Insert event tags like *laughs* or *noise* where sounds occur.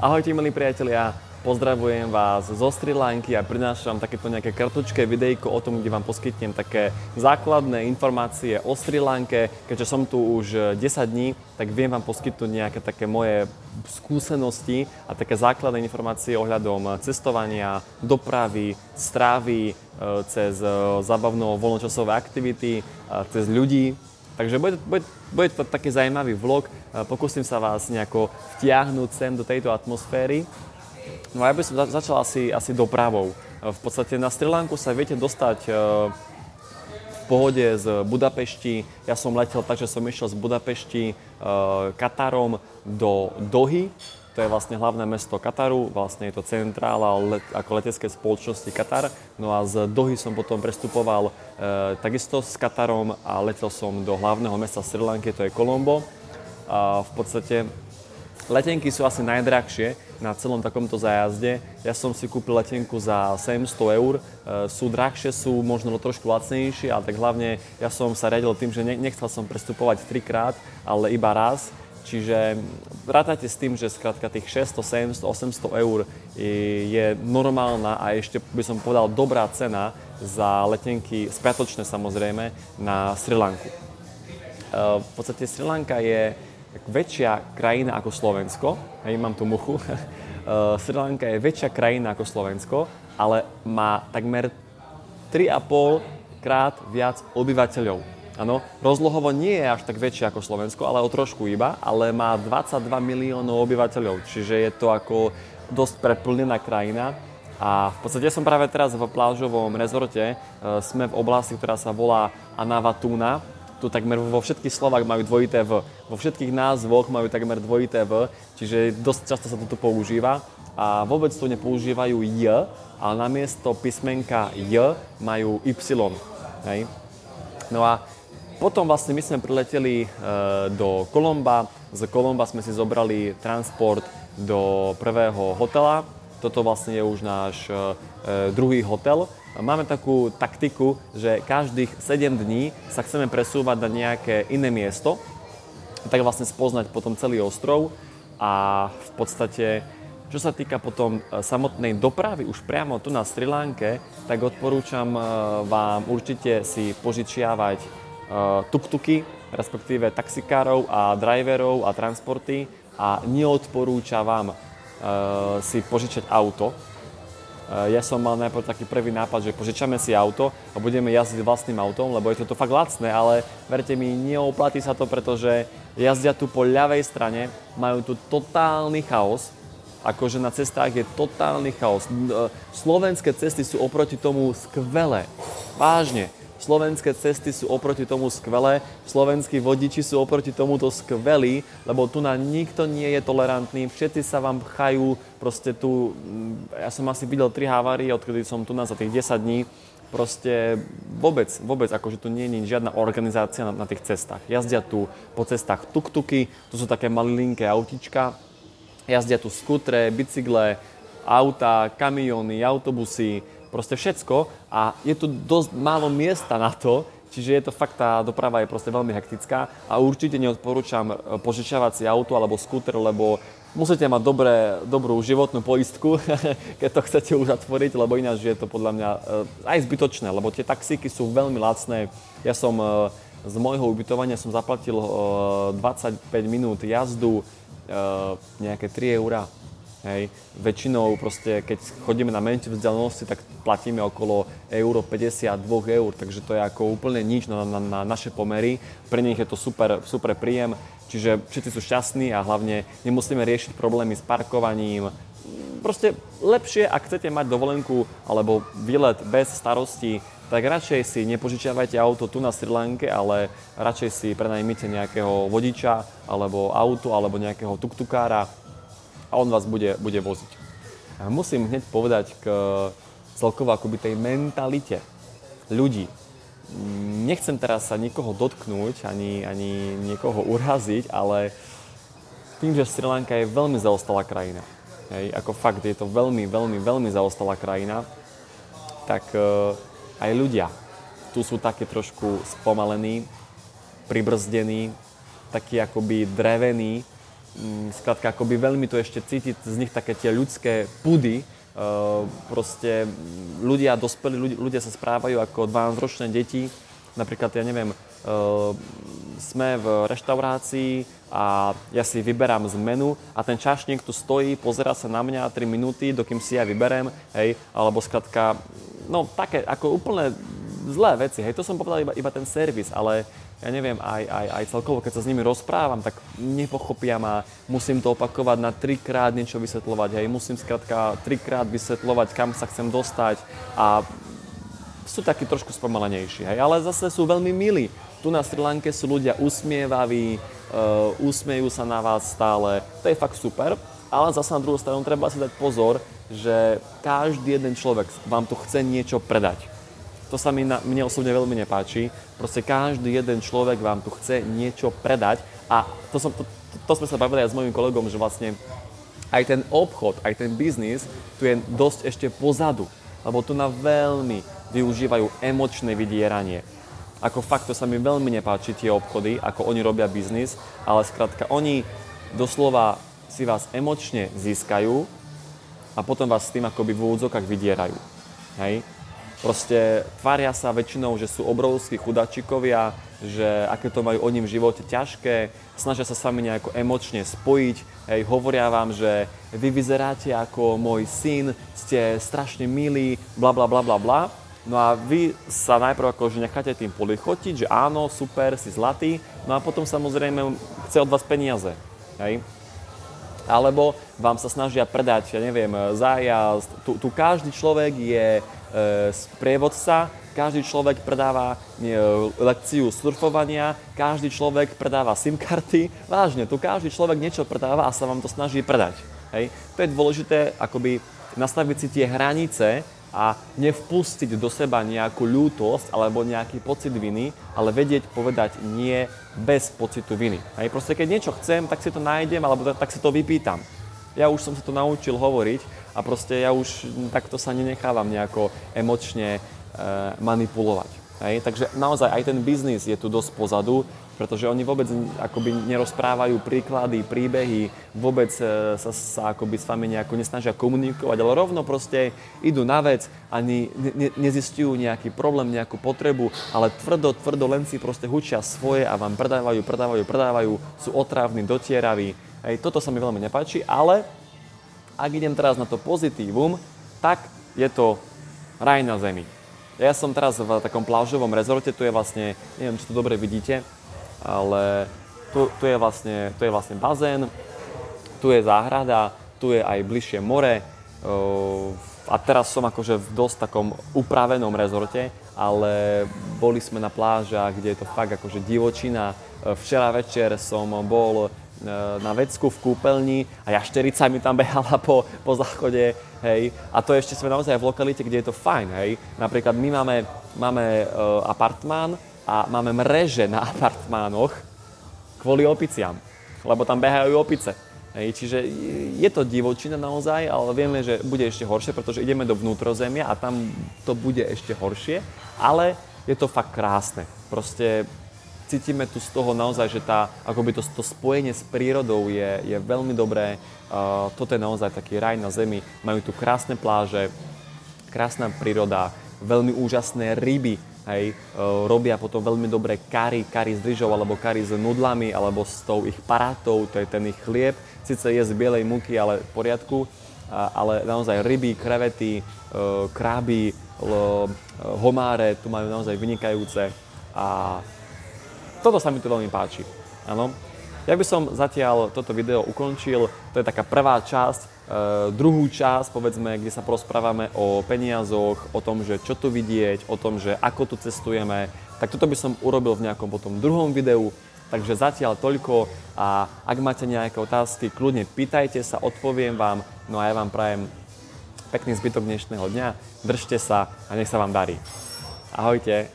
Ahojte milí priatelia, pozdravujem vás zo Sri Lanky a prinášam takéto nejaké kratučké videjko o tom, kde vám poskytnem také základné informácie o Sri Lanke. Keďže som tu už 10 dní, tak viem vám poskytnúť nejaké také moje skúsenosti a také základné informácie ohľadom cestovania, dopravy, strávy, e, cez zabavno voľnočasové aktivity, cez ľudí, Takže bude, bude, bude to taký zaujímavý vlog. Pokúsim sa vás nejako vtiahnuť sem do tejto atmosféry. No a ja by som začal asi, asi dopravou. V podstate na Sri Lanku sa viete dostať e, v pohode z Budapešti. Ja som letel tak, že som išiel z Budapešti e, Katarom do Dohy, to je vlastne hlavné mesto Kataru, vlastne je to centrála let, ako letecké spoločnosti Katar. No a z Dohy som potom prestupoval e, takisto s Katarom a letel som do hlavného mesta Sri Lanky, to je Colombo. A v podstate letenky sú asi najdrahšie na celom takomto zájazde. Ja som si kúpil letenku za 700 eur, e, sú drahšie, sú možno trošku lacnejšie, ale tak hlavne ja som sa riadil tým, že nechcel som prestupovať trikrát, ale iba raz Čiže rátajte s tým, že skrátka tých 600, 700, 800 eur je normálna a ešte by som povedal dobrá cena za letenky, spiatočné samozrejme, na Sri Lanku. E, v podstate Sri Lanka je väčšia krajina ako Slovensko, hej, mám tu muchu, *laughs* e, Sri Lanka je väčšia krajina ako Slovensko, ale má takmer 3,5 krát viac obyvateľov Áno, rozlohovo nie je až tak väčšie ako Slovensko, ale o trošku iba, ale má 22 miliónov obyvateľov, čiže je to ako dosť preplnená krajina. A v podstate som práve teraz v plážovom rezorte, e, sme v oblasti, ktorá sa volá Anavatúna. Tu takmer vo všetkých slovách majú dvojité V. Vo všetkých názvoch majú takmer dvojité V, čiže dosť často sa to tu používa. A vôbec tu nepoužívajú J, ale namiesto písmenka J majú Y. Hej. No a potom vlastne my sme prileteli e, do Kolomba. Z Kolomba sme si zobrali transport do prvého hotela. Toto vlastne je už náš e, druhý hotel. Máme takú taktiku, že každých 7 dní sa chceme presúvať na nejaké iné miesto, tak vlastne spoznať potom celý ostrov a v podstate čo sa týka potom e, samotnej dopravy už priamo tu na Sri Lanke, tak odporúčam vám určite si požičiavať tuk-tuky, respektíve taxikárov a driverov a transporty a neodporúča vám uh, si požičať auto. Uh, ja som mal najprv taký prvý nápad, že požičame si auto a budeme jazdiť vlastným autom, lebo je to fakt lacné, ale verte mi, neoplatí sa to, pretože jazdia tu po ľavej strane, majú tu totálny chaos, akože na cestách je totálny chaos. Slovenské cesty sú oproti tomu skvelé. Vážne Slovenské cesty sú oproti tomu skvelé, slovenskí vodiči sú oproti tomuto skvelí, lebo tu na nikto nie je tolerantný, všetci sa vám pchajú, proste tu, mm, ja som asi videl tri havárie, odkedy som tu na za tých 10 dní, proste vôbec, vôbec, akože tu nie je žiadna organizácia na, na tých cestách. Jazdia tu po cestách tuk-tuky, to sú také malilinké autička, jazdia tu skutre, bicykle, auta, kamiony, autobusy, proste všetko a je tu dosť málo miesta na to, čiže je to fakt, tá doprava je proste veľmi hektická a určite neodporúčam e, požičiavať si auto alebo skúter, lebo musíte mať dobré, dobrú životnú poistku, *laughs* keď to chcete už zatvoriť, lebo ináč je to podľa mňa e, aj zbytočné, lebo tie taxíky sú veľmi lacné. Ja som e, z môjho ubytovania som zaplatil 25 minút jazdu nejaké 3 eurá Hej. Väčšinou proste, keď chodíme na menšie vzdialenosti, tak platíme okolo euro 52 eur, takže to je ako úplne nič na, na, na naše pomery. Pre nich je to super, super príjem, čiže všetci sú šťastní a hlavne nemusíme riešiť problémy s parkovaním. Proste lepšie, ak chcete mať dovolenku alebo výlet bez starostí, tak radšej si nepožičiavajte auto tu na Sri Lanke, ale radšej si prenajmite nejakého vodiča alebo auto alebo nejakého tuktukára, a on vás bude, bude voziť. A musím hneď povedať k celkovo akoby tej mentalite ľudí. Nechcem teraz sa nikoho dotknúť, ani, ani niekoho uraziť, ale tým, že Sri Lanka je veľmi zaostalá krajina, hej, ako fakt je to veľmi, veľmi, veľmi zaostalá krajina, tak uh, aj ľudia tu sú také trošku spomalení, pribrzdení, takí akoby drevení, Mm, skrátka, akoby veľmi to ešte cítiť z nich také tie ľudské pudy, Uh, proste ľudia, dospelí ľudia, sa správajú ako 12-ročné deti. Napríklad, ja neviem, uh, sme v reštaurácii a ja si vyberám z menu a ten čašník tu stojí, pozera sa na mňa 3 minúty, dokým si ja vyberem, hej, alebo skrátka, no také ako úplne zlé veci, hej, to som povedal iba, iba ten servis, ale ja neviem, aj, aj, aj celkovo, keď sa s nimi rozprávam, tak nepochopia ma, musím to opakovať na trikrát niečo vysvetľovať, hej, musím skrátka trikrát vysvetľovať, kam sa chcem dostať a sú takí trošku spomalenejší, hej, ale zase sú veľmi milí. Tu na Sri Lanke sú ľudia usmievaví, uh, usmiejú sa na vás stále, to je fakt super, ale zase na druhú stranu treba si dať pozor, že každý jeden človek vám tu chce niečo predať to sa mi na, mne osobne veľmi nepáči. Proste každý jeden človek vám tu chce niečo predať a to, som, to, to sme sa bavili aj s mojim kolegom, že vlastne aj ten obchod, aj ten biznis tu je dosť ešte pozadu, lebo tu na veľmi využívajú emočné vydieranie. Ako fakt, to sa mi veľmi nepáči tie obchody, ako oni robia biznis, ale skrátka, oni doslova si vás emočne získajú a potom vás s tým akoby v úvodzokách vydierajú. Hej? Proste tvária sa väčšinou, že sú obrovskí chudačikovia, že aké to majú oni v živote ťažké, snažia sa s nejako emočne spojiť, hej, hovoria vám, že vy vyzeráte ako môj syn, ste strašne milí, bla bla bla bla bla. No a vy sa najprv akože necháte tým polichotiť, že áno, super, si zlatý, no a potom samozrejme chce od vás peniaze. Hej alebo vám sa snažia predať, ja neviem, zájazd. Tu, tu každý človek je sprievodca, každý človek predáva e, lekciu surfovania, každý človek predáva SIM karty. Vážne, tu každý človek niečo predáva a sa vám to snaží predať. Hej. To je dôležité akoby nastaviť si tie hranice, a nevpustiť do seba nejakú ľútosť alebo nejaký pocit viny, ale vedieť povedať nie bez pocitu viny. Hej, proste keď niečo chcem, tak si to nájdem alebo tak si to vypýtam. Ja už som sa to naučil hovoriť a proste ja už takto sa nenechávam nejako emočne e, manipulovať. Hej, takže naozaj aj ten biznis je tu dosť pozadu, pretože oni vôbec akoby nerozprávajú príklady, príbehy, vôbec e, sa, sa akoby s vami nejako nesnažia komunikovať, ale rovno proste idú na vec, ani ne, nezistujú nejaký problém, nejakú potrebu, ale tvrdo, tvrdo len si proste hučia svoje a vám predávajú, predávajú, predávajú, sú otrávni, dotieraví. Hej, toto sa mi veľmi nepáči, ale ak idem teraz na to pozitívum, tak je to raj na zemi. Ja som teraz v takom plážovom rezorte, tu je vlastne, neviem, či to dobre vidíte, ale tu, tu, je vlastne, tu je vlastne bazén, tu je záhrada, tu je aj bližšie more a teraz som akože v dosť takom upravenom rezorte, ale boli sme na plážach, kde je to fakt akože divočina. Včera večer som bol na vecku v kúpeľni a jašterica mi tam behala po, po záchode, hej. A to ešte sme naozaj v lokalite, kde je to fajn, hej. Napríklad my máme, máme uh, apartmán, a máme mreže na *laughs* apartmánoch kvôli opiciam, lebo tam behajú opice. Hej, čiže je to divočina naozaj, ale vieme, že bude ešte horšie, pretože ideme do vnútrozemia a tam to bude ešte horšie, ale je to fakt krásne. Proste cítime tu z toho naozaj, že tá, akoby to, to spojenie s prírodou je, je veľmi dobré. Uh, toto je naozaj taký raj na zemi. Majú tu krásne pláže, krásna príroda, veľmi úžasné ryby, Hej, e, robia potom veľmi dobré kary, kary s ryžou alebo kary s nudlami alebo s tou ich parátou, to je ten ich chlieb. Sice je z bielej múky, ale v poriadku, ale naozaj ryby, krevety, e, kráby, homáre tu majú naozaj vynikajúce a toto sa mi tu veľmi páči. Áno. Ja by som zatiaľ toto video ukončil, to je taká prvá časť, Uh, druhú časť, povedzme, kde sa porozprávame o peniazoch, o tom, že čo tu vidieť, o tom, že ako tu cestujeme, tak toto by som urobil v nejakom potom druhom videu. Takže zatiaľ toľko a ak máte nejaké otázky, kľudne pýtajte sa, odpoviem vám. No a ja vám prajem pekný zbytok dnešného dňa, držte sa a nech sa vám darí. Ahojte.